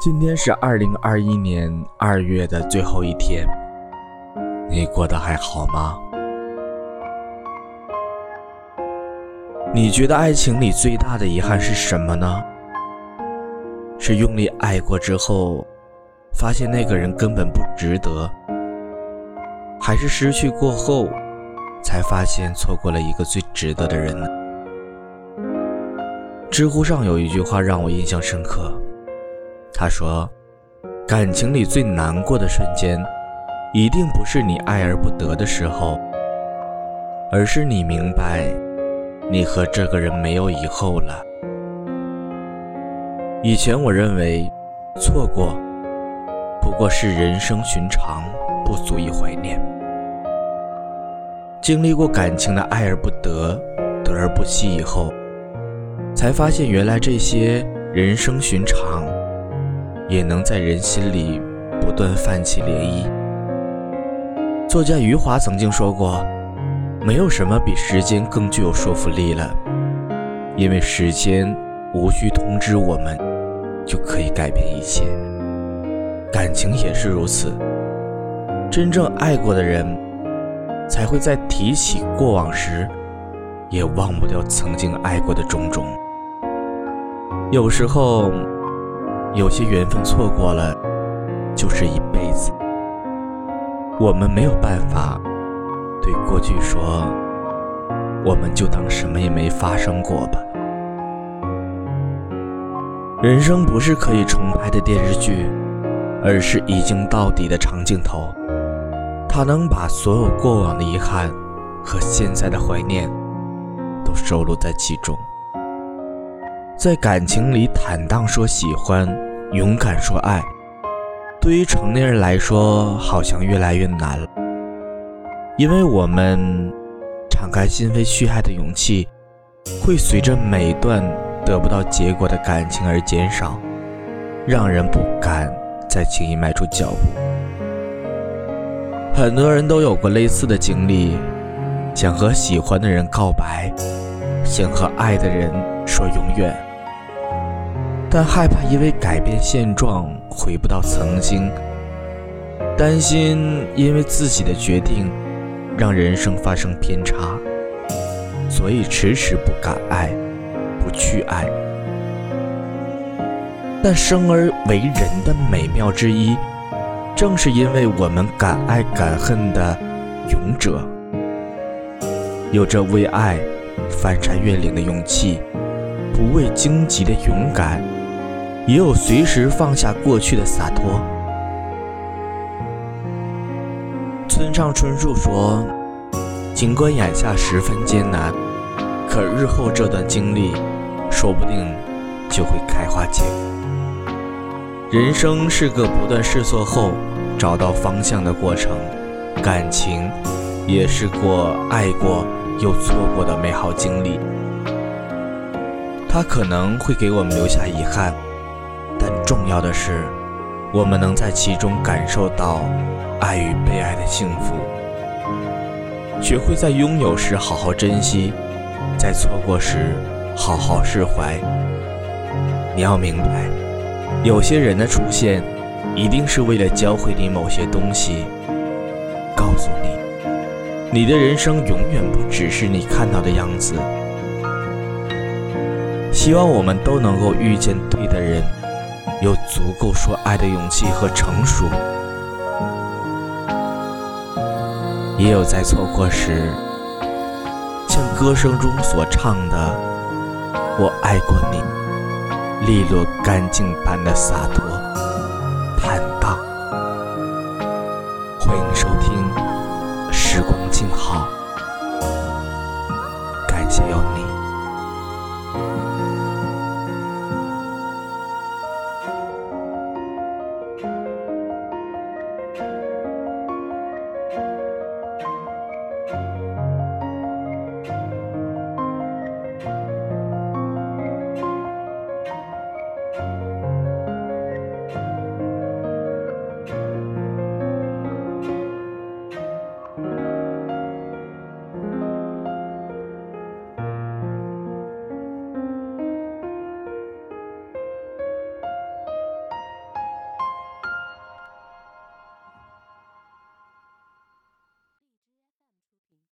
今天是二零二一年二月的最后一天，你过得还好吗？你觉得爱情里最大的遗憾是什么呢？是用力爱过之后，发现那个人根本不值得，还是失去过后，才发现错过了一个最值得的人呢？知乎上有一句话让我印象深刻，他说：“感情里最难过的瞬间，一定不是你爱而不得的时候，而是你明白，你和这个人没有以后了。”以前我认为，错过不过是人生寻常，不足以怀念。经历过感情的爱而不得，得而不惜以后，才发现原来这些人生寻常，也能在人心里不断泛起涟漪。作家余华曾经说过：“没有什么比时间更具有说服力了，因为时间无需通知我们。”就可以改变一切，感情也是如此。真正爱过的人，才会在提起过往时，也忘不掉曾经爱过的种种。有时候，有些缘分错过了，就是一辈子。我们没有办法对过去说，我们就当什么也没发生过吧。人生不是可以重拍的电视剧，而是已经到底的长镜头。它能把所有过往的遗憾和现在的怀念都收录在其中。在感情里坦荡说喜欢，勇敢说爱，对于成年人来说好像越来越难了，因为我们敞开心扉去爱的勇气，会随着每段。得不到结果的感情而减少，让人不敢再轻易迈出脚步。很多人都有过类似的经历，想和喜欢的人告白，想和爱的人说永远，但害怕因为改变现状回不到曾经，担心因为自己的决定让人生发生偏差，所以迟迟不敢爱。不去爱，但生而为人的美妙之一，正是因为我们敢爱敢恨的勇者，有着为爱翻山越岭的勇气，不畏荆棘的勇敢，也有随时放下过去的洒脱。村上春树说：“尽管眼下十分艰难。”可日后这段经历，说不定就会开花结果。人生是个不断试错后找到方向的过程，感情也是过爱过又错过的美好经历。它可能会给我们留下遗憾，重要的是，我们能在其中感受到爱与被爱的幸福，学会在拥有时好好珍惜。在错过时，好好释怀。你要明白，有些人的出现，一定是为了教会你某些东西，告诉你，你的人生永远不只是你看到的样子。希望我们都能够遇见对的人，有足够说爱的勇气和成熟，也有在错过时。像歌声中所唱的“我爱过你”，利落干净般的洒脱。